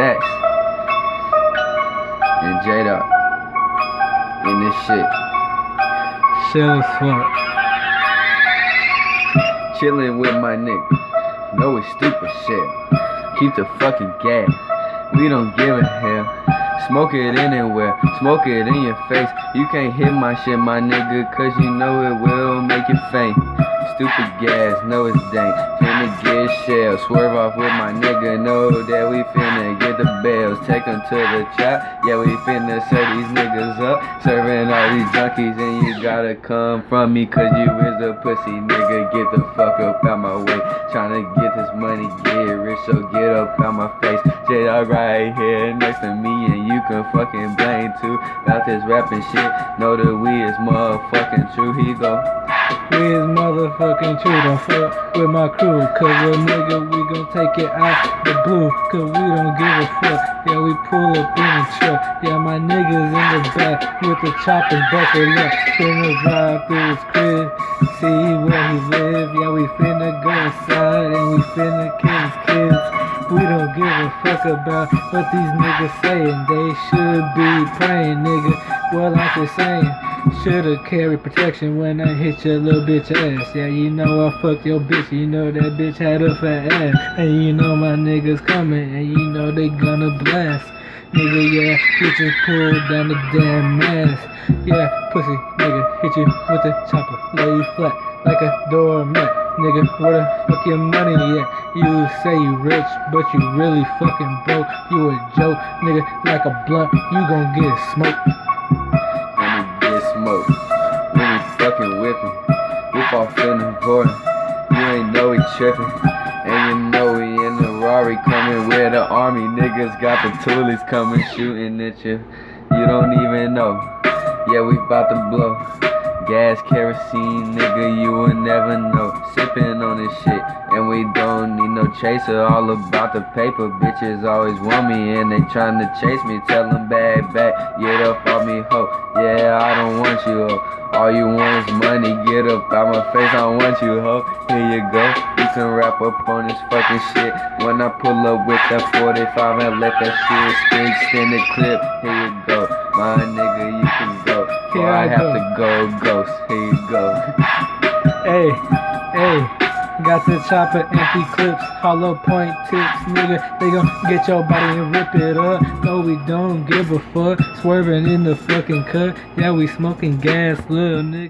Stacks. And J Dot. In this shit. Shit as fuck. Chillin' with my nigga. No, it's stupid shit. Keep the fucking gas. We don't give a hell. Smoke it anywhere, smoke it in your face. You can't hit my shit, my nigga, cause you know it will make you faint. Stupid gas, know it's dank. Finna get shell, swerve off with my nigga. Know that we finna get the bells. Take Take 'em to the chop, yeah, we finna set these niggas up. Serving all these junkies, and you gotta come from me, cause you is a pussy nigga. Get the fuck up out my way. Tryna get this money, get rich, so get up out my face. J Dog right here next to me, and you can fucking blame too. About this rapping shit, know that we is motherfucking true. He go. We is motherfucking true, don't fuck with my crew. Cause a nigga, we gon' take it out the blue. Cause we don't give a fuck. Yeah, we pull up in a truck. Yeah, my niggas in the back with the choppers buckled up. Finna drive through his crib, see where he live. Yeah, we finna go inside and we finna kill his kids. We don't give a fuck about what these niggas saying. They should be praying, nigga. Well, I'm just saying. Should've carried protection when I hit your little bitch ass. Yeah, you know I fucked your bitch. You know that bitch had a fat ass. And you know my niggas coming. And you know they gonna blast. Nigga, yeah, bitches pull down the damn mask. Yeah, pussy, nigga, hit you with the chopper. Lay you flat like a doormat. Nigga, where the fuck your money at? You say you rich, but you really fucking broke. You a joke, nigga, like a blunt. You gon' get smoked. When we we fucking whipping. Whip off in the border. You ain't know we tripping. And you know we in the Rari coming where the army. Niggas got the toolies coming shooting at you. You don't even know. Yeah, we bout to blow. Gas, kerosene, nigga, you will never know. Sipping on this shit, and we don't need no chaser. All about the paper, bitches always want me, and they trying to chase me. Tell them back, get up off me, ho. Yeah, I don't want you, ho. All you want is money, get up out my face, I don't want you, ho. Here you go, you can wrap up on this fucking shit. When I pull up with that 45 and let that shit spin, extended clip, here you go. My nigga, you can. Here I I have to go ghost. Here you go. Hey, hey. Got the chopper, empty clips, hollow point tips, nigga. They gon' get your body and rip it up. No, we don't give a fuck. Swerving in the fucking cut. Yeah, we smoking gas, little nigga.